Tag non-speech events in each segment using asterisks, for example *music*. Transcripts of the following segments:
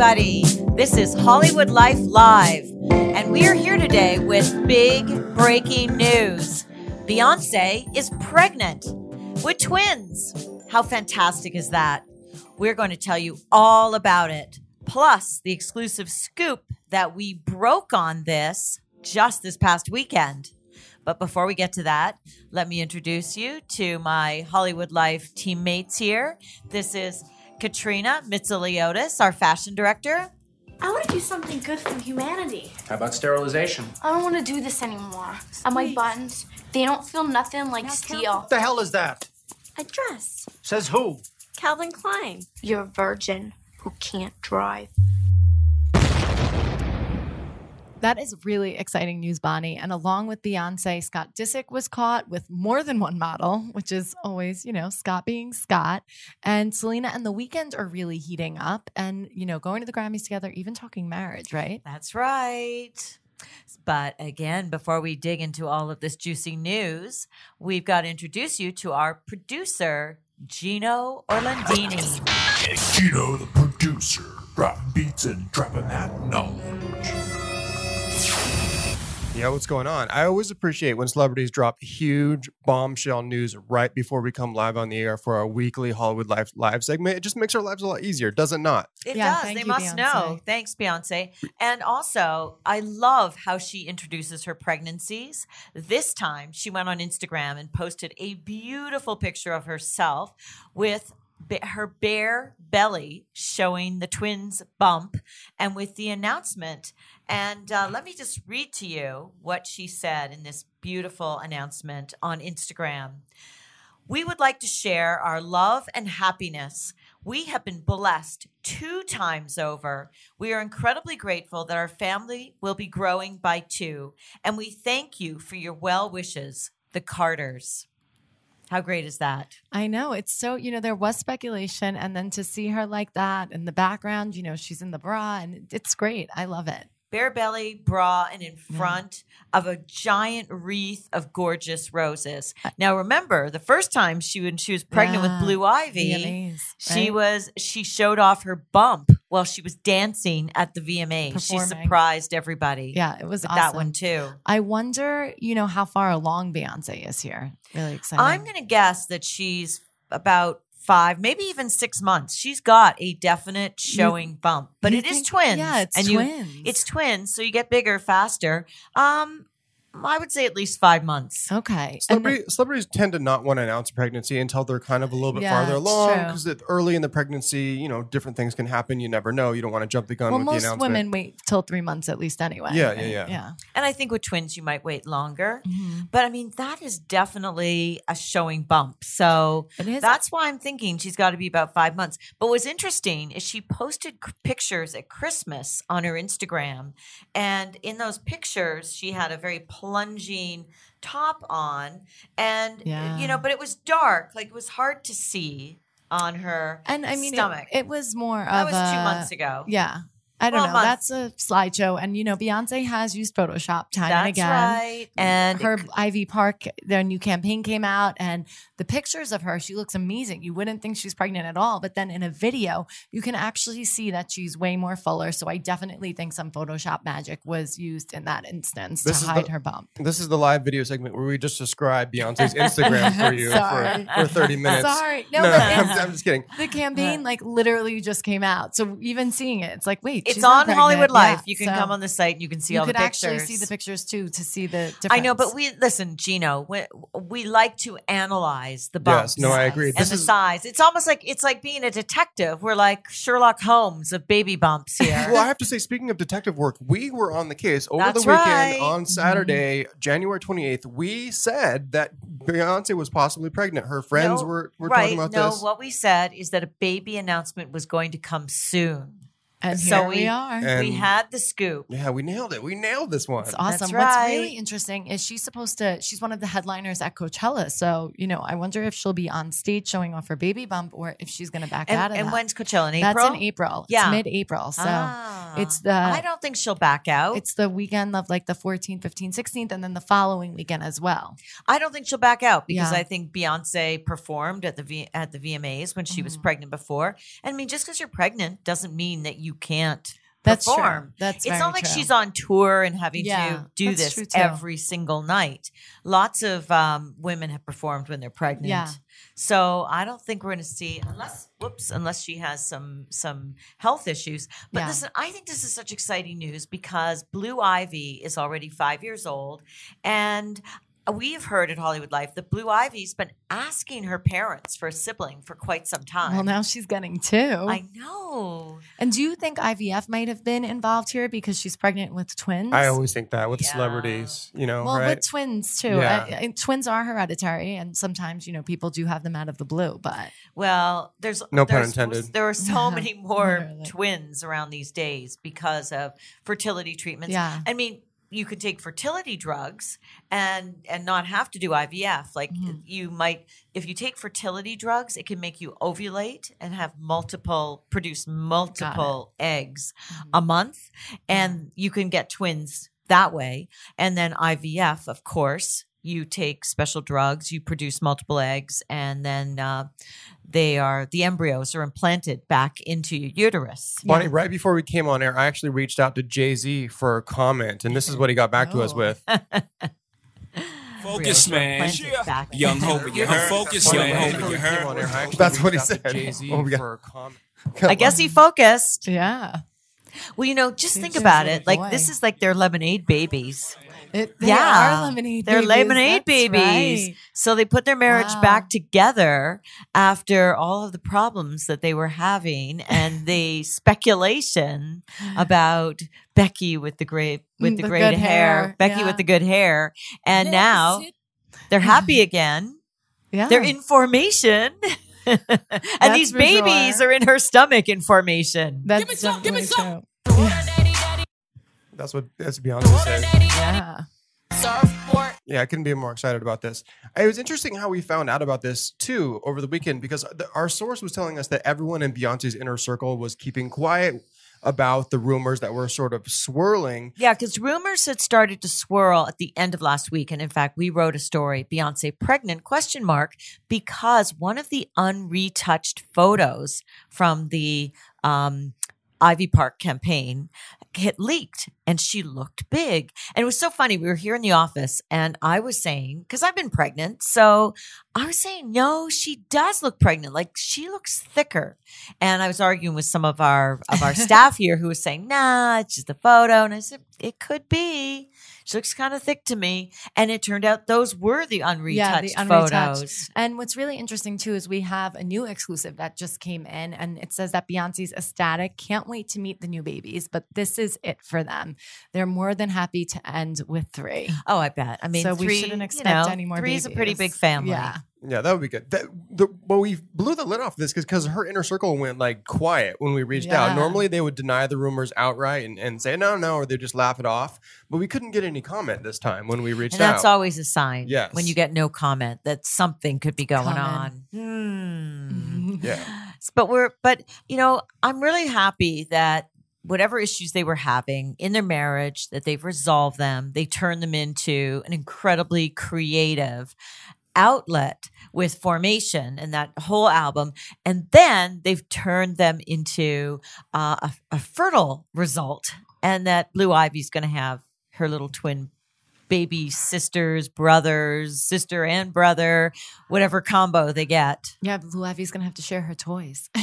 everybody. This is Hollywood Life Live, and we are here today with big breaking news. Beyonce is pregnant with twins. How fantastic is that? We're going to tell you all about it, plus the exclusive scoop that we broke on this just this past weekend. But before we get to that, let me introduce you to my Hollywood Life teammates here. This is Katrina Mitsiliotis, our fashion director. I want to do something good for humanity. How about sterilization? I don't want to do this anymore. And my buttons, they don't feel nothing like steel. What the hell is that? A dress. Says who? Calvin Klein. You're a virgin who can't drive. That is really exciting news, Bonnie. And along with Beyonce, Scott Disick was caught with more than one model, which is always, you know, Scott being Scott. And Selena and the Weeknd are really heating up and, you know, going to the Grammys together, even talking marriage, right? That's right. But again, before we dig into all of this juicy news, we've got to introduce you to our producer, Gino Orlandini. And Gino, the producer, dropping beats and dropping that knowledge. Yeah, what's going on? I always appreciate when celebrities drop huge bombshell news right before we come live on the air for our weekly Hollywood Life live segment. It just makes our lives a lot easier, does it not? It Yeah, does. They you, must Beyonce. know. Thanks, Beyonce. And also, I love how she introduces her pregnancies. This time, she went on Instagram and posted a beautiful picture of herself with her bare belly showing the twins' bump and with the announcement. And uh, let me just read to you what she said in this beautiful announcement on Instagram. We would like to share our love and happiness. We have been blessed two times over. We are incredibly grateful that our family will be growing by two, and we thank you for your well wishes, the Carters. How great is that? I know. It's so, you know, there was speculation. And then to see her like that in the background, you know, she's in the bra and it's great. I love it. Bare belly bra and in mm. front of a giant wreath of gorgeous roses. Now remember, the first time she when she was pregnant Yeah, with Blue Ivy, VMAs, she right? was she showed off her bump while she was dancing at the VMA. She surprised everybody. Yeah, it was awesome. that one too. I wonder, you know, how far along Beyonce is here. Really excited. I'm going to guess that she's about five, maybe even six months. She's got a definite showing bump, but you it is think- twins. yeah, it's and you- twins. it's twins, so you get bigger faster. Um, I would say at least five months. Okay. And then- Celebrity, celebrities tend to not want to announce pregnancy until they're kind of a little bit Yeah, farther along because early in the pregnancy, you know, different things can happen. You never know. You don't want to jump the gun well, with the most announcement. women wait till three months at least anyway. Yeah, right? yeah, yeah. Yeah. And I think with twins, you might wait longer. Mhm. But I mean, that is definitely a showing bump. So that's why I'm thinking she's got to be about five months. But what's interesting is she posted c- pictures at Christmas on her Instagram. And in those pictures, she had a very plunging top on. And, Yeah. you know, but it was dark. Like it was hard to see on her and I mean, it, stomach. it was more that of was two a- months ago. Yeah. I don't Well, know. month. That's a slideshow. And, you know, Beyonce has used Photoshop time That's and again. right. And her Ivy Park, their new campaign came out, and the pictures of her, she looks amazing. You wouldn't think she's pregnant at all, but then in a video, you can actually see that she's way more fuller. So I definitely think some Photoshop magic was used in that instance This to hide the- her bump. This is the live video segment where we just describe Beyonce's Instagram for *laughs* you for, for 30 minutes. Sorry, no, no, but I'm, I'm just kidding. The campaign like literally just came out, so even seeing it, it's like, wait, It's She's on Hollywood pregnant, Life. yeah, you can so come on the site and you can see you all could the pictures. actually see the pictures too to see the difference. I know, but we listen, Gino. We, we like to analyze the bumps. Yes, no, I agree. And This the is- size. It's almost like it's like being a detective. We're like Sherlock Holmes of baby bumps *laughs* here. Well, I have to say, speaking of detective work, we were on the case over That's the weekend right. Mm-hmm. on Saturday, January 28th. We said that Beyonce was possibly pregnant. Her friends No, were, were right. talking about no, this. what we said is that a baby announcement was going to come soon. And so here we, we- are. And- we had the scoop. yeah, we nailed it. We nailed this one. It's awesome. That's What's right. really interesting is she's supposed to, she's one of the headliners at Coachella. So, you know, I wonder if she'll be on stage showing off her baby bump or if she's going to back out And, of and that. when's Coachella in April? That's in April. Yeah. It's mid April. So Ah. it's the, I don't think she'll back out. it's the weekend of like the 14th, 15th, 16th, and then the following weekend as well. I don't think she'll back out because Yeah. I think Beyonce performed at the v- at the VMAs when she was Mm-hmm. pregnant before. And I mean, just because you're pregnant doesn't mean that you can't That's true. perform. That's it's not like true. she's on tour and having Yeah, to do this every single night. Lots of um, women have performed when they're pregnant. Yeah. So I don't think we're going to see unless whoops unless she has some some health issues. But Yeah. listen, I think this is such exciting news because Blue Ivy is already five years old, and we've heard at Hollywood Life that Blue Ivy's been asking her parents for a sibling for quite some time. Well, now she's getting two. I know. and do you think IVF might have been involved here because she's pregnant with twins? I always think that with Yeah. celebrities, you know, well, right? with twins too. Yeah. I- I- twins are hereditary, and sometimes you know people do have them out of the blue. But Well, there's No pun intended. There are so *laughs* many more Literally. twins around these days because of fertility treatments. Yeah. I mean, you could take fertility drugs and and not have to do IVF. Like Mhm. you might if you take fertility drugs, it can make you ovulate and have multiple produce multiple eggs Mm-hmm. a month and you can get twins that way. And then IVF, of course, you take special drugs, you produce multiple eggs, and then uh, they are the embryos are implanted back into your uterus. Bonnie, right before we came on air, I actually reached out to Jay Z for a comment, and this is what he got back to us Oh. with. *laughs* Focus, man. implanted back Young Hov, your you uterus. heard? Focus, Hold on, man. before You came heard? on air, I actually That's what he reached out to said. Jay-Z Oh, we for a comment. I guess he focused. yeah, Well, you know, just He's think about a it. Like this is like their lemonade babies. It, they yeah, are lemonade. They're babies. lemonade That's babies. right. So they put their marriage Wow. back together after all of the problems that they were having and *laughs* the speculation about Becky with the great with Mm, the, the great good hair, hair, Becky yeah. with the good hair, and now they're *laughs* happy again. Yeah, They're in formation. *laughs* and That's these for babies sure. are in her stomach in formation. That's me some, give me definitely some. true. That's what that's what Beyonce said. Yeah. Yeah, I couldn't be more excited about this. It was interesting how we found out about this too over the weekend because the, our source was telling us that everyone in Beyonce's inner circle was keeping quiet about the rumors that were sort of swirling. Yeah, because rumors had started to swirl at the end of last week, and in fact, we wrote a story: Beyonce pregnant? Question mark because one of the unretouched photos from the um, Ivy Park campaign get leaked, and she looked big. And it was so funny. We were here in the office, and I was saying because I've been pregnant, so I was saying no, she does look pregnant. Like she looks thicker. And I was arguing with some of our of our *laughs* staff here who was saying, "Nah, it's just a photo." And I said, "It could be. She looks kind of thick to me." And it turned out those were the unretouched, Yeah, the unretouched. photos. And what's really interesting too is we have a new exclusive that just came in, and it says that Beyonce's ecstatic, can't wait to meet the new babies, but this is it for them. They're more than happy to end with three. Oh, I bet. I mean, so we shouldn't you expect know, any more. Three is a pretty big family. Yeah, Yeah, that would be good. That, the, but we blew the lid off this because her inner circle went like quiet when we reached out. Normally they would deny the rumors outright and, and say no, no, or they just laugh it off. But we couldn't get any comment this time when we reached out. And that's out. always a sign Yes. when you get no comment that something could be going Coming. on. Hmm. yeah. but we're but you know i'm really happy that whatever issues they were having in their marriage that they've resolved them they turned them into an incredibly creative outlet with formation and that whole album and then they've turned them into uh, a, a fertile result and that blue ivy's going to have her little twin baby sisters brothers sister and brother whatever combo they get yeah. Blue Ivy's gonna have to share her toys. *laughs*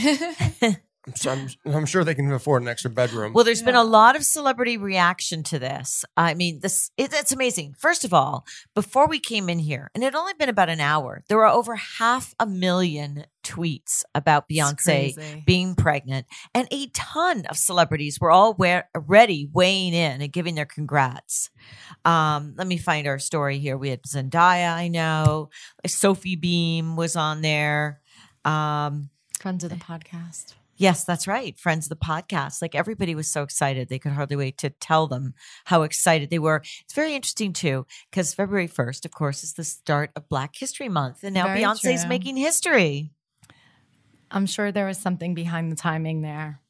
*laughs* I'm, so- I'm, I'm sure they can afford an extra bedroom. Well, there's been a lot of celebrity reaction to this. I mean, this it, it's amazing. First of all, before we came in here, and it had only been about an hour, there were over half a million tweets about Beyonce being pregnant, and a ton of celebrities were all where, already weighing in and giving their congrats. Um, let me find our story here. We had Zendaya, I know, Sophie Beam was on there. Um, Friends of the podcast. Yes, that's right. Friends of the podcast. Like everybody was so excited. They could hardly wait to tell them how excited they were. It's very interesting too, because February 1st, of course, is the start of Black History Month. And now Very Beyonce's true. making history. I'm sure there was something behind the timing there.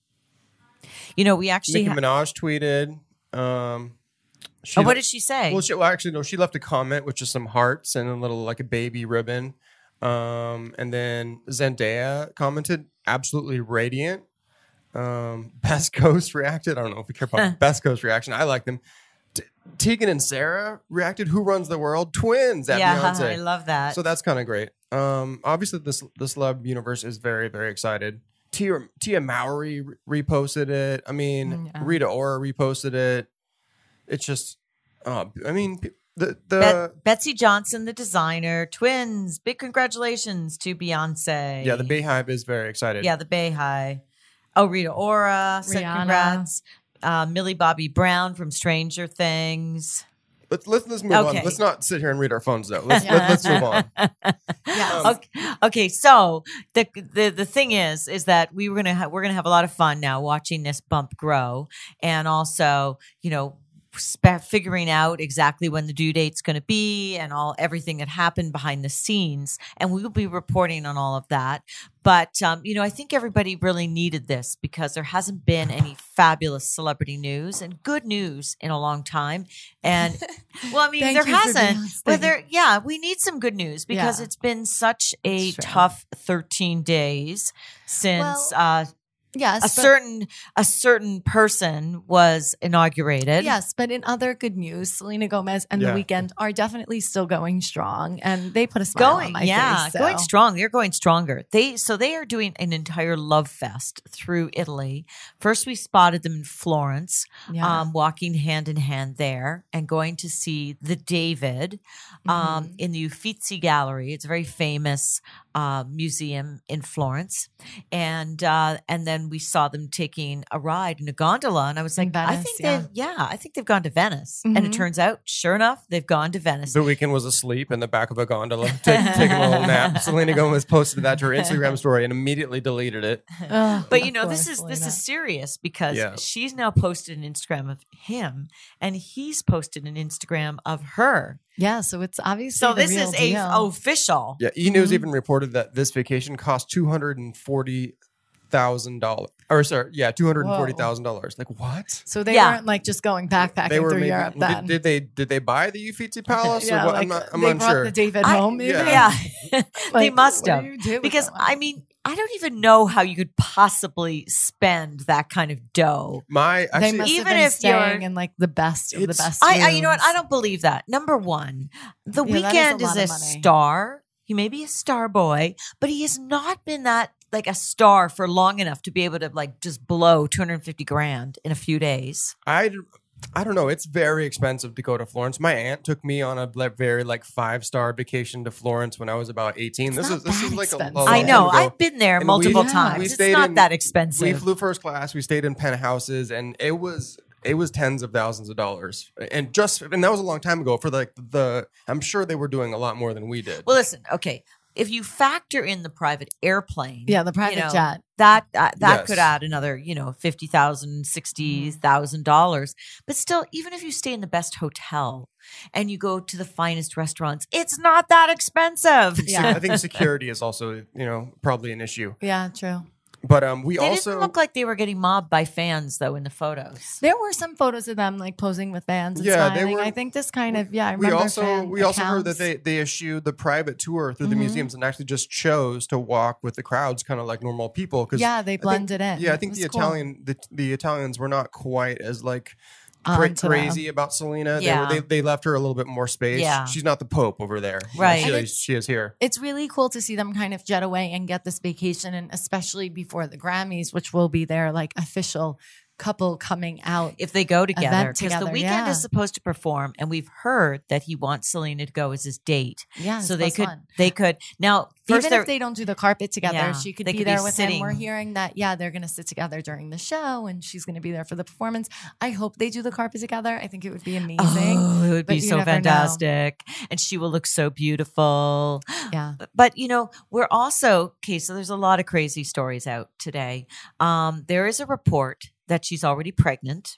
You know, we actually. Nicki ha- Minaj tweeted. Um, she oh, what le- did she say? Well, she, well, actually, no. She left a comment with just some hearts and a little like a baby ribbon. Um, and then Zendaya commented, "Absolutely radiant." Um, *laughs* Best Coast reacted. I don't know if we care about Best Coast reaction. I like them. T- Tegan and Sara reacted. Who runs the world? Twins at yeah, Beyonce. I love that. So that's kind of great. Um, obviously, this the celeb universe is very, very excited. Tia, Tia Mowry re- reposted it. I mean, Mm, yeah. Rita Ora reposted it. It's just, uh, I mean, the the Bet- Betsey Johnson, the designer, twins. Big congratulations to Beyonce. yeah, the BeyHive is very excited. Yeah, the BeyHive. Oh, Rita Ora said Rihanna. congrats. Uh, Millie Bobby Brown from Stranger Things. Let's let's let's move Okay. on. Let's not sit here and read our phones though. Let's let, let's move on. *laughs* Yes. okay, okay, so the the the thing is, is that we were gonna ha- we're gonna have a lot of fun now watching this bump grow, and also you know spe- figuring out exactly when the due date's going to be and all everything that happened behind the scenes, and we will be reporting on all of that. But um, you know, I think everybody really needed this because there hasn't been any fabulous celebrity news and good news in a long time. And *laughs* well, I mean, there hasn't. But there, yeah, we need some good news because Yeah. it's been such a tough 13 days since Well, uh, Yes. a but- certain a certain person was inaugurated. Yes, but in other good news, Selena Gomez and Yeah. The Weeknd are definitely still going strong, and they put a smile going on my yeah face. so- going strong they're going stronger they so they are doing an entire love fest through italy first we spotted them in florence Yeah. um, walking hand in hand there and going to see the david Mm-hmm. um, in the uffizi gallery it's a very famous uh, museum in florence and uh, and then we saw them taking a ride in a gondola and i was In like i think yeah. they've yeah i think they've gone to venice and it Mhm. turns out sure enough they've gone to venice The Weeknd was asleep in the back of a gondola, *laughs* take, taking a little nap. Selena Gomez posted that to her Instagram *laughs* story and immediately deleted it. Ugh, But you know, this course, is this is serious because Yeah. she's now posted an Instagram of him, and he's posted an Instagram of her. Yeah. So it's obviously So the this real is a deal. official. Yeah, E News Mhm. even reported that this vacation cost two hundred and forty thousand dollars. Or sorry, yeah, two hundred and forty thousand dollars. Like what? So they Yeah. weren't like just going backpacking They were through maybe, Europe did, then. did they did they buy the Uffizi *laughs* Palace yeah, or what? like I'm not. I'm they unsure. brought the David I- home. Maybe. Yeah. Yeah, *laughs* *laughs* they must have do you do with because I mean I don't even know how you could possibly spend that kind of dough. My they actually, must even have been if you're- staying in like the best of the best. I, I you know what I don't believe that. Number one, the Yeah, that is a Weeknd is a, of money. star. He may be a star boy, but he has not been that like a star for long enough to be able to like just blow 250 grand in a few days. I I don't know. It's very expensive to go to Florence. My aunt took me on a very like five star vacation to Florence when I was about eighteen. this not is this that is like a, a expensive. long I know. ago. I've been there And multiple Yeah. times. we It's not in- that expensive. We flew first class. We stayed in penthouses, and it was it was tens of thousands of dollars. And just and that was a long time ago. For like the, I'm sure they were doing a lot more than we did. well, listen, okay. If you factor in the private airplane, Yeah, the private you know, jet. that uh, that Yes. could add another, you know, fifty thousand, sixty thousand dollars. But still, even if you stay in the best hotel and you go to the finest restaurants, it's not that expensive. Yeah. I think security is also you know probably an issue. Yeah, true. But um, we They also didn't look like they were getting mobbed by fans though in the photos. There were some photos of them like posing with fans and Yeah, they smiling. were- I think this kind of yeah. I we remember also fan we also heard that they they issued the private tour through the Mhm. museums and actually just chose to walk with the crowds, kind of like normal people. Because yeah they blended in. yeah, I think the cool. Italian the, the Italians were not quite as like cra- crazy about Selena. They, Yeah. were, they they left her a little bit more space. Yeah. she's not the Pope over there. You know, Right. she, is- she is here. it's really cool to see them kind of jet away and get this vacation and especially before the Grammys, which will be their like official couple coming out. if they go together because the Weeknd yeah. is supposed to perform and we've heard that he wants selena to go as his date Yeah. so they could one. they could now first Even if they don't do the carpet together, Yeah, she could be could be there with him. We're hearing that, yeah, they're going to sit together during the show and she's going to be there for the performance. I hope they do the carpet together. I think it would be amazing. Oh, it would but be so never know. fantastic. And she will look so beautiful. *gasps* Yeah. But you know, we're also okay, so there's a lot of crazy stories out today. Um, there is a report that she's already pregnant.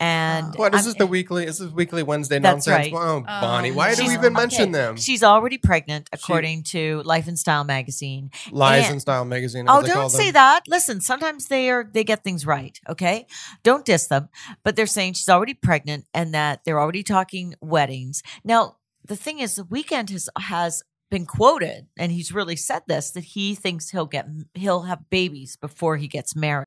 And What is I'm- this? The weekly? Is this weekly Wednesday That's nonsense? right. Oh, Bonnie, why do we even mention okay, them? She's already pregnant, according to Life and Style magazine. Lies and- and Style magazine. Oh, as they call don't say them. that. Listen, sometimes they are they get things right. Okay, don't diss them. But they're saying she's already pregnant and that they're already talking weddings. Now, the thing is, the Weeknd has has been quoted, and he's really said this that he thinks he'll get he'll have babies before he gets married.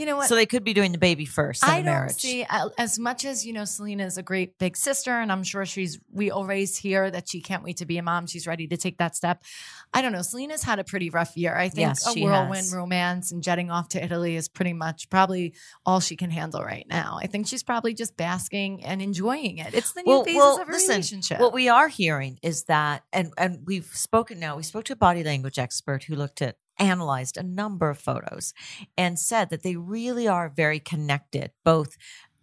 You know what? So they could be doing the baby first. I don't marriage. see uh, as much as you know. Selena is a great big sister, and I'm sure she's. We always hear that she can't wait to be a mom. She's ready to take that step. I don't know. Selena's had a pretty rough year. I think Yes, a whirlwind has. romance and jetting off to Italy is pretty much probably all she can handle right now. I think she's probably just basking and enjoying it. It's the new phases of a relationship. What we are hearing is that, and and we've spoken now. We spoke to a body language expert who looked at analyzed a number of photos and said that they really are very connected, both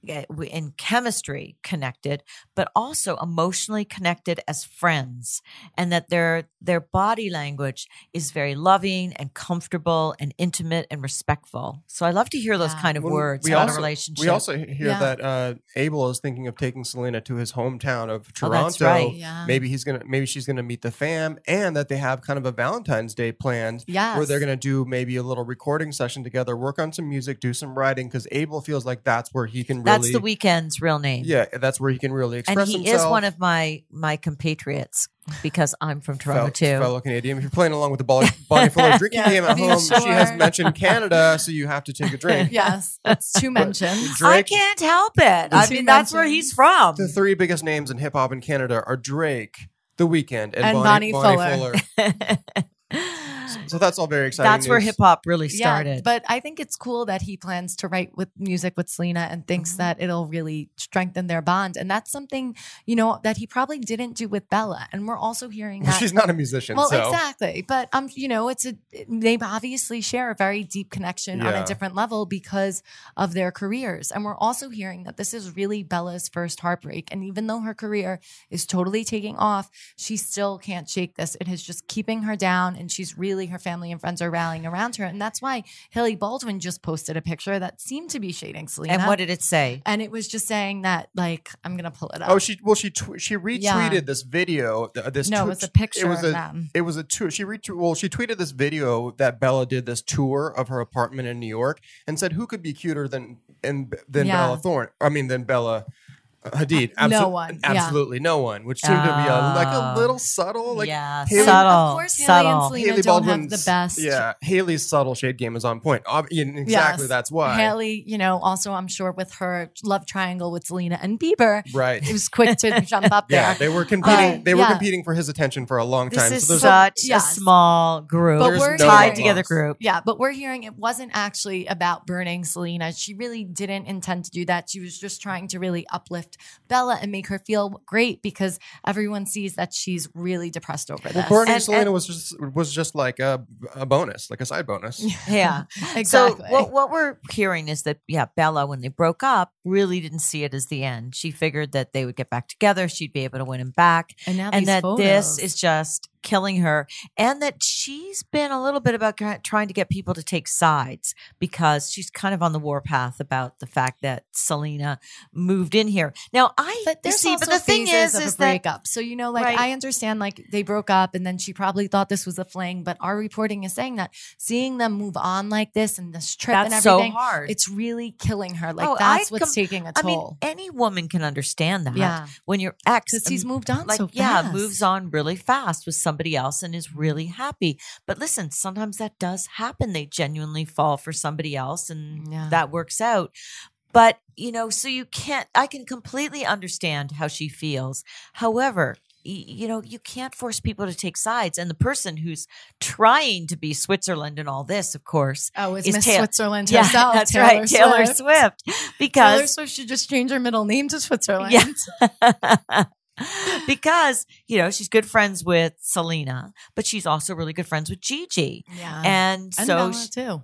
in chemistry connected, but also emotionally connected as friends, and that their their body language is very loving and comfortable and intimate and respectful. So I love to hear those Yeah. kind of Well, words we also- a relationship. We also hear Yeah. that uh, Abel is thinking of taking Selena to his hometown of Oh, Toronto. that's right. Yeah. Maybe he's gonna, maybe she's gonna meet the fam, and that they have kind of a Valentine's Day planned yes. where they're gonna do maybe a little recording session together, work on some music, do some writing, because Abel feels like that's where he can really. That's the Weeknd's real name. Yeah, that's where he can really express himself. and he himself. is one of my my compatriots because I'm from Toronto Fel- too. fellow Canadian. If you're playing along with the Bonnie, Bonnie Fuller *laughs* drinking Yeah, game at be home, she has mentioned *laughs* Canada, so you have to take a drink. yes, that's two *laughs* mentions. Drake, I can't help it. I Two mean, that's where he's from. The three biggest names in hip hop in Canada are Drake, The Weeknd, and, And Bonnie, Bonnie Bonnie Fuller. Fuller. So that's all very exciting. that's where hip hop really Yeah, started. but I think it's cool that he plans to write with music with Selena and thinks Mhm. that it'll really strengthen their bond. And that's something, you know, that he probably didn't do with Bella. And we're also hearing that. she's not a musician, well, so exactly. But um, you know, it's a they obviously share a very deep connection on a different level because of their careers. And we're also hearing that this is really Bella's first heartbreak. And even though her career is totally taking off, she still can't shake this. It is just keeping her down, and she's really her family and friends are rallying around her. And that's why Hailey Baldwin just posted a picture that seemed to be shading Selena. and what did it say? and it was just saying that, like, I'm gonna pull it up. Oh, she well, she tw- she retweeted Yeah. this video. th- uh, This no, tw- it was a picture It was of a them. it was a tour. She retweeted, well, she tweeted this video that Bella did this tour of her apartment in New York and said, "Who could be cuter than and than Yeah. Bella Thorne? I mean, than Bella." Hadid, No one, yeah. absolutely no one, which seemed to be a like a Oh. little subtle, like yeah, Hailey- subtle. Of course, Hailey subtle. and Selena Hailey don't have the best. Yeah, Hailey's subtle shade game is on point. Ob- exactly, Yes. that's why. Hailey, you know, also I'm sure with her love triangle with Selena and Bieber, right? it was quick to *laughs* jump up there. Yeah, they were competing. Uh, they were yeah. competing for his attention for a long This time. is so there's such Yes. a small group, But There's we're no tied together loss. group. Yeah, but we're hearing it wasn't actually about burning Selena. She really didn't intend to do that. She was just trying to really uplift Bella and make her feel great because everyone sees that she's really depressed over Well, this. burning And- Selena and- was just was just like a, a bonus, like a side bonus. Yeah. *laughs* exactly. So what what we're hearing is that yeah, Bella when they broke up really didn't see it as the end. She figured that they would get back together, she'd be able to win him back, and now and these that this is just killing her, and that she's been a little bit about trying to get people to take sides because she's kind of on the warpath about the fact that Selena moved in here. Now, I But there's see, also but the thing is, of is a that breakup. So you know, like Right. I understand, like they broke up, and then she probably thought this was a fling. But our reporting is saying that seeing them move on like this and this trip and that's so everything, hard. it's really killing her. Like Oh, I that's what's com- taking a I mean, toll. any woman can understand that. yeah, When your ex, because he's moved on like so yeah moves on really fast with somebody else and is really happy but listen sometimes that does happen they genuinely fall for somebody else and Yeah. that works out but you know so you can't i can completely understand how she feels however you know you can't force people to take sides and the person who's trying to be switzerland and all this of course Oh, it's is Miss Taylor- Switzerland yeah herself. that's Taylor right taylor Swift. swift Taylor because Swift should just change her middle name to *laughs* Switzerland. Yeah. *laughs* *laughs* because, you know, she's good friends with Selena, but she's also really good friends with Gigi. yeah. And And so, Bella, sh- too.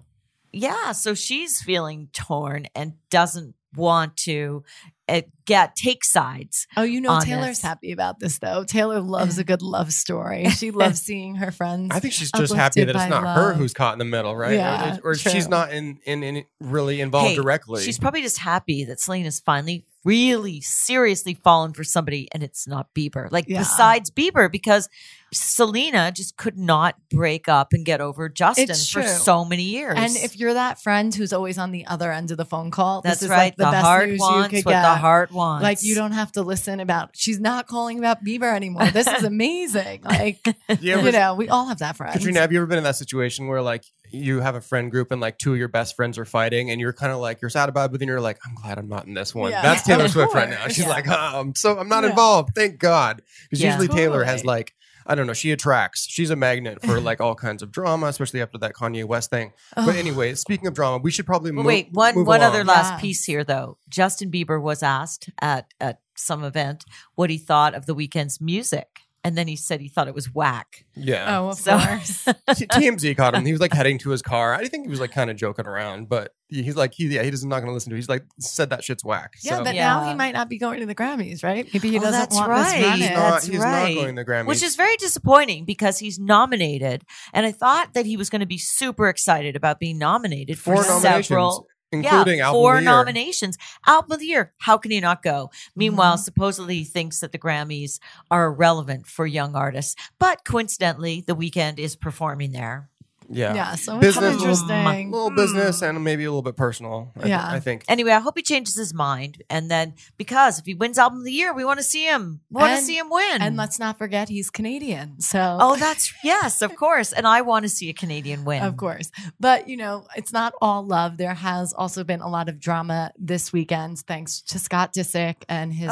yeah, so she's feeling torn and doesn't want to uh, get take sides. Oh, you know, Taylor's this. happy about this though. Taylor loves a *laughs* good love story. She loves seeing her friends. I think she's just happy that it's by not her who's caught in the middle, right? Or- Yeah, or, she's true. not in, in in really involved Hey, directly. She's probably just happy that Selena's finally really seriously fallen for somebody and it's not Bieber. Like Yeah. besides Bieber, because Selena just could not break up and get over Justin It's for true. so many years. And if you're that friend who's always on the other end of the phone call, that's this is right, like the, the, best heart news wants you could what get. the heart wants. like you don't have to listen about. She's not calling about Bieber anymore. This is *laughs* amazing. Like *laughs* you ever, you know, we all have that friend. Katrina, have you ever been in that situation where like you have a friend group and like two of your best friends are fighting and you're kind of like you're sad about it, but then you're like, I'm glad I'm not in this one. Yeah. That's Taylor Swift right now. She's Yeah. like, oh, I'm so I'm not Yeah. involved. Thank God. Because Yeah. usually Taylor has like I don't know. She attracts. She's a magnet for like all kinds of drama, especially after that Kanye West thing. But anyway, speaking of drama, we should probably But move. wait, one move one along. other last Yes. piece here though. Justin Bieber was asked at at some event what he thought of the Weeknd's music. And then he said he thought it was whack. Yeah. oh, of So- *laughs* course. *laughs* TMZ caught him. He was like heading to his car. I think he was like kind of joking around, but he's like he yeah he doesn't going to listen to. it. He's like said that shit's whack. Yeah, so. but now he might not be going to the Grammys, right? Maybe he Oh, doesn't that's want right. this he's running. not, That's he's right. not going to the Grammys. Which is very disappointing because he's nominated. And I thought that he was going to be super excited about being nominated for four nominations, several including yeah, album four of the year. nominations. Album of the year. How can he not go? Meanwhile, Mhm. supposedly he thinks that the Grammys are irrelevant for young artists. But coincidentally, the Weeknd is performing there. Yeah. Yeah, so Business- it's interesting. A little business hmm. and maybe a little bit personal. I, Yeah. I think. Anyway, I hope he changes his mind. And then because if he wins album of the year, we want to see him. We want to see him win. And let's not forget he's Canadian. So Oh, that's yes, of course. And I want to see a Canadian win. Of course. But, you know, it's not all love. There has also been a lot of drama this weekend thanks to Scott Disick and his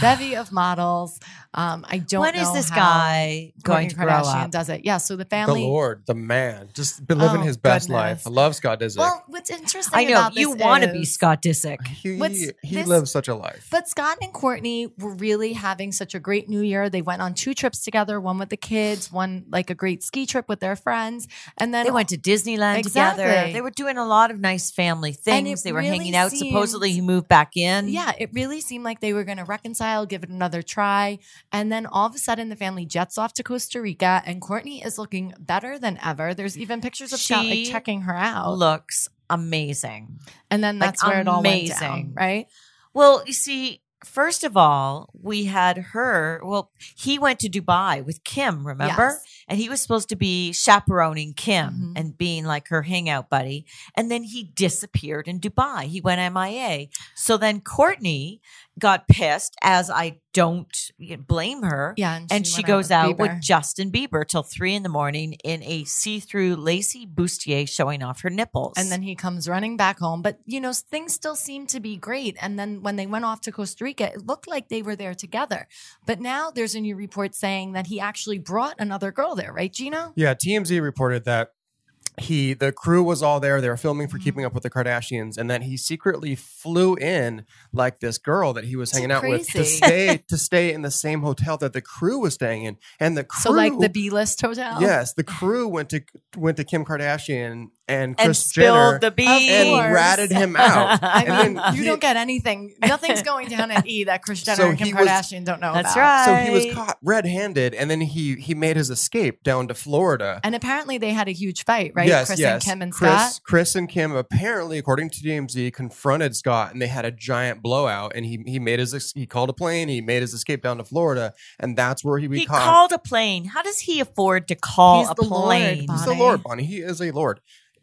bevy of models. Um, I don't When know is this how guy going Kourtney to grow Kardashian up? does it. Yeah. So the family, The. Lord, the man, just been living Oh, his best goodness. life. I love Scott Disick. Well, what's interesting I know about you want to be Scott Disick. he what's he this- lives such a life. But Scott and Kourtney were really having such a great new year. They went on two trips together, one with the kids, one like a great ski trip with their friends. And then They went to Disneyland Exactly. together. They were doing a lot of nice family things. They were really hanging out. seemed- Supposedly, he moved back in. Yeah, it really seemed like they were going to reconcile, give it another try. And then all of a sudden, the family jets off to Costa Rica, and Kourtney is looking better than ever. There's even pictures of Scott like checking her out. looks amazing. and then like, that's where it all went down, amazing. right? Well, you see, first of all, we had her. Well, he went to Dubai with Kim, remember? Yes. And he was supposed to be chaperoning Kim Mhm. and being like her hangout buddy. And then he disappeared in Dubai. He went MIA. So then Kourtney got pissed, as I don't blame her. Yeah, and, And she went goes with out with Justin Bieber till three in the morning in a see-through lacy bustier showing off her nipples. And then he comes running back home. But, you know, things still seem to be great. And then when they went off to Costa Rica, it looked like they were there together. But now there's a new report saying that he actually brought another girl there, right, Gino? Yeah, TMZ reported that he the crew was all there. They were filming for Mm-hmm. Keeping Up with the Kardashians, and then he secretly flew in like this girl that he was hanging out with to stay *laughs* to stay in the same hotel that the crew was staying in. And the crew, So, like the B list hotel? yes, the crew went to went to Kim Kardashian and and Kris spilled Jenner the beans and ratted him out. *laughs* I And mean, you he- don't get anything. *laughs* Nothing's going down at E that Kris Jenner So and Kim he was- Kardashian don't know That's about. right. So he was caught red-handed, and then he he made his escape down to Florida. And apparently they had a huge fight, right? Yes, Kris yes. and Kim and Kris, Scott. Kris and Kim apparently, according to TMZ, confronted Scott, and they had a giant blowout. And he he made his he called a plane. He made his escape down to Florida, and that's where he he caught. called a plane how does he afford to call He's a the Lord, plane Bonnie. He's the Lord, Bonnie. He is a Lord.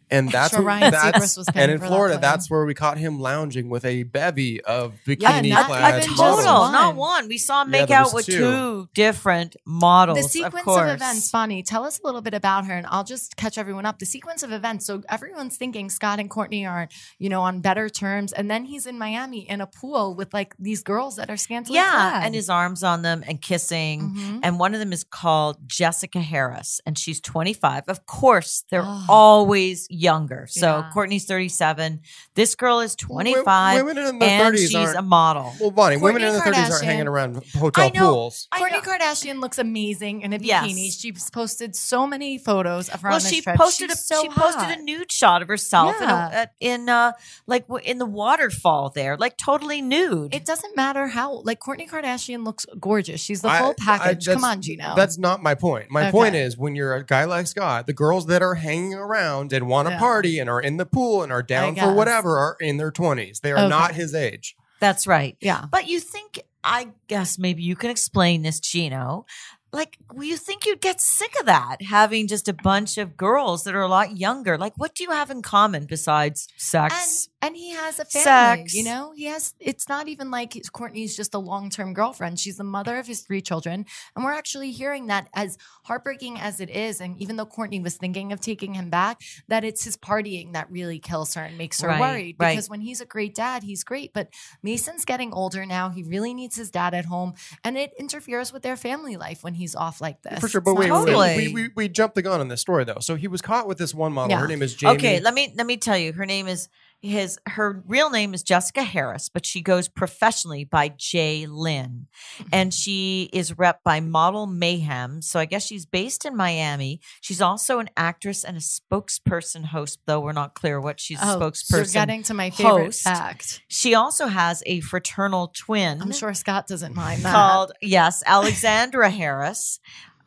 And that's Sure, Ryan that's, Seacrest was paying and in for that Florida, plane. that's where we caught him lounging with a bevy of Yeah, bikini not clad even a models. total, not one. We saw him make there out with two. two different models. The sequence of, of, events, Bonnie, tell us a little bit about her and I'll just catch everyone up. The sequence of events. So everyone's thinking Scott and Kourtney are, you know, on better terms. And then he's in Miami in a pool with like these girls that are scantily Yeah, clad. and his arms on them and kissing. Mhm. And one of them is called Jessica Harris, and she's 25. Of course, they're Oh. always younger. So Yeah. Kourtney's 37. This girl is 25, Women in their and 30s she's aren't- a model. Well, Bonnie, women in their 30s aren't hanging around hotel I know. pools. Kourtney Kardashian looks amazing in a Yes. bikini. She's posted so many photos of her well, on this she trip. posted She's a so she posted hot. a nude shot of herself in, a, in uh like in the waterfall there, like totally nude. It doesn't matter how. Like Kourtney Kardashian looks gorgeous. She's the I- full I- package. Come on, Gino. That's not my point. My Okay. point is when you're a guy like Scott, the girls that are hanging around and want to Yeah. party and are in the pool and are down for whatever are in their 20s. They are Okay. not his age. That's right. yeah. But you think, I guess maybe you can explain this, Gino. Like, well, you think you'd get sick of that, having just a bunch of girls that are a lot younger. Like, what do you have in common besides sex? And and he has a family, Sex. you know. He has. It's not even like Kourtney's just a long term girlfriend. She's the mother of his three children, and we're actually hearing that as heartbreaking as it is. And even though Kourtney was thinking of taking him back, that it's his partying that really kills her and makes her Right, worried. right. Because when he's a great dad, he's great, but Mason's getting older now. He really needs his dad at home, and it interferes with their family life when he's off like this. For sure. But not wait, wait, wait. We, we, we jumped the gun on this story, though. So he was caught with this one model. Yeah. Her name is Jamie. Okay, let me let me tell you. Her name is his her real name is Jessica Harris, but she goes professionally by Jay Lynn. And she is rep by Model Mayhem. So I guess she's based in Miami. She's also an actress and a spokesperson host, though we're not clear what she's a Oh, spokesperson. so getting to my favorite host. fact. She also has a fraternal twin I'm sure Scott doesn't mind that. called yes, Alexandra Harris.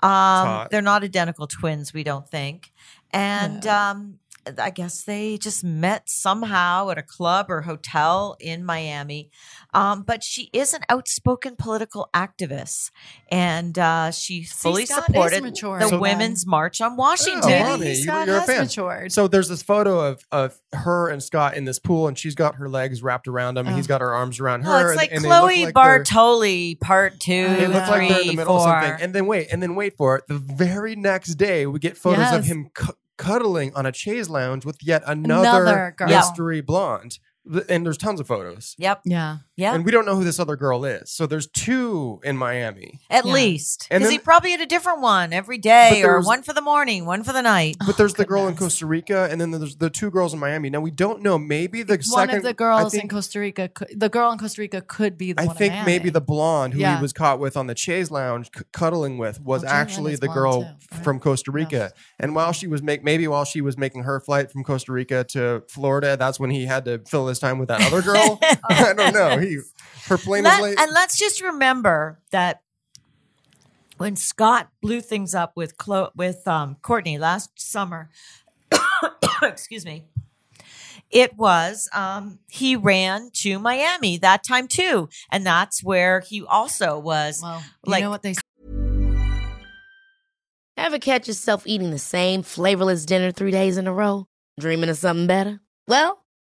Um, they're not identical twins, we don't think. And um, I guess they just met somehow at a club or hotel in Miami. Um, but she is an outspoken political activist, and uh, she fully Scott is supported the then. Women's March on Washington. Oh, Maybe you- you're a fan. matured. So there's this photo of, of her and Scott in this pool, and she's got her legs wrapped around him, and he's Oh. got her arms around her. Well, it's like and they look Chloe like Bartoli, part two, They They look like they're in the three, middle of something. And then wait, and then wait for it. The very next day, we get photos of him cu- cuddling on a chaise lounge with yet another, Another mystery blonde. Th- And there's tons of photos. Yep. yeah. Yeah. And we don't know who this other girl is. So there's two in Miami. At Yeah. least. And Because he probably had a different one every But day, or there's- one for the morning, one for the night. But there's the oh, girl in Oh. Costa Rica, and then there's the two girls in Miami. Now we don't know. Maybe the One second of the girls think- in Costa Rica, could, the girl in Costa Rica could be the I one in think Miami. maybe the blonde who Yeah. he was caught with on the Chaise Lounge c- cuddling with was Oh, actually the girl too, right? from Costa Rica. And while she was make maybe while she was making her flight from Costa Rica to Florida, that's when he had to fill his time with that other girl. *laughs* *laughs* I don't know. He her plane Let- was late. and let's just remember that when Scott blew things up with Chlo- with um, Kourtney last summer, *coughs* excuse me, it was um, he ran to Miami that time too, and that's where he also was. Well, you like- know what they Ever catch yourself eating the same flavorless dinner three days in a row? Dreaming of something better? Well,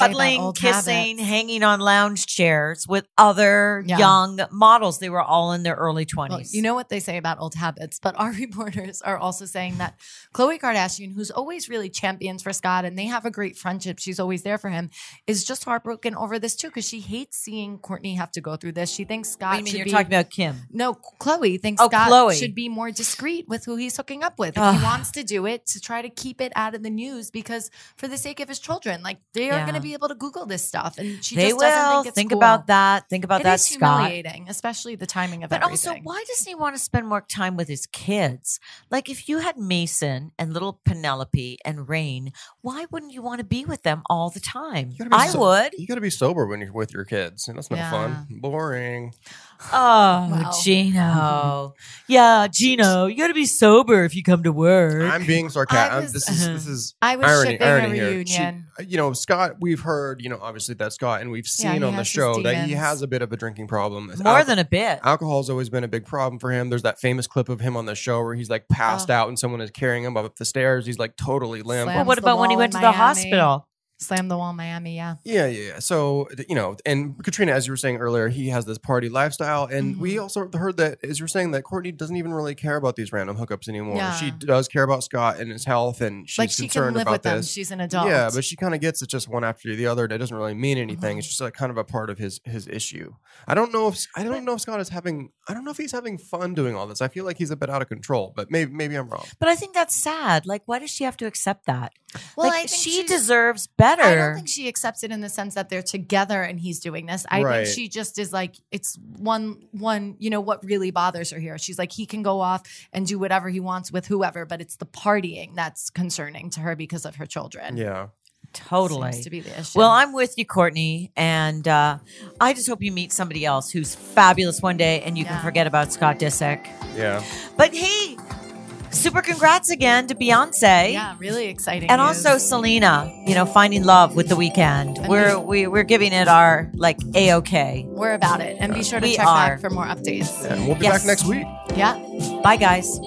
Cuddling, kissing, habits. hanging on lounge chairs with other Yeah. young models. They were all in their early 20s. Well, you know what they say about old habits, but our *laughs* reporters are also saying that Khloe Kardashian, who's always really champions for Scott and they have a great friendship, she's always there for him, is just heartbroken over this too because she hates seeing Kourtney have to go through this. She thinks Scott you mean should you're be talking about Kim? no, Khloe thinks Oh, Scott Khloe. should be more discreet with who he's hooking up with. If he wants to do it, to try to keep it out of the news because for the sake of his children, like they are Yeah. going to be able to Google this stuff, and she they just doesn't will think it's think cool. about that. Think about It that, is Scott. humiliating, especially the timing of that. But everything. also, why doesn't he want to spend more time with his kids? Like, if you had Mason and little Penelope and Reign, why wouldn't you want to be with them all the time? You gotta be I so- would. You got to be sober when you're with your kids, and that's no fun. Boring. Oh, Wow. Gino. *laughs* yeah, Gino, you got to be sober if you come to work. I'm being sarcastic. was- This is this is I was irony, shipping a irony here. reunion. She- you know, Scott. We've heard, you know, obviously that Scott, and we've seen he on the show that he has a bit of a drinking problem. More Al- than a bit. Alcohol's always been a big problem for him. There's that famous clip of him on the show where he's like passed Oh. out and someone is carrying him up the stairs. He's like totally limp. Well, what about when he went to in the Miami. hospital? Slam the wall, Miami. Yeah. Yeah, yeah, yeah. So you know, and Katrina, as you were saying earlier, he has this party lifestyle, and we Mm-hmm. also heard that, as you were saying, that Kourtney doesn't even really care about these random hookups anymore. Yeah. She does care about Scott and his health, and she's like she can concerned live about with them. this. She's an adult. Yeah, but she kind of gets it just one after the other. and It doesn't really mean anything. Mm-hmm. It's just like kind of a part of his his issue. I don't know if I don't know if Scott is having. I don't know if he's having fun doing all this. I feel like he's a bit out of control, but maybe maybe I'm wrong. But I think that's sad. Like, why does she have to accept that? Well, like, I think she she's- deserves better. I don't think she accepts it in the sense that they're together and he's doing this. I Right. think she just is like it's one one, you know, what really bothers her here. She's like he can go off and do whatever he wants with whoever, but it's the partying that's concerning to her because of her children. Yeah. Totally. Seems to be the issue. Well, I'm with you, Kourtney, and uh, I just hope you meet somebody else who's fabulous one day, and you Yeah. can forget about Scott Disick. Yeah. But hey, super congrats again to Beyonce. yeah, really exciting. And news. also Selena, you know, finding love with the Weeknd. And We're we, we're giving it our like a okay. we're about it. And be sure to We check are. back for more updates. And we'll be Yes. back next week. Yeah. Bye, guys.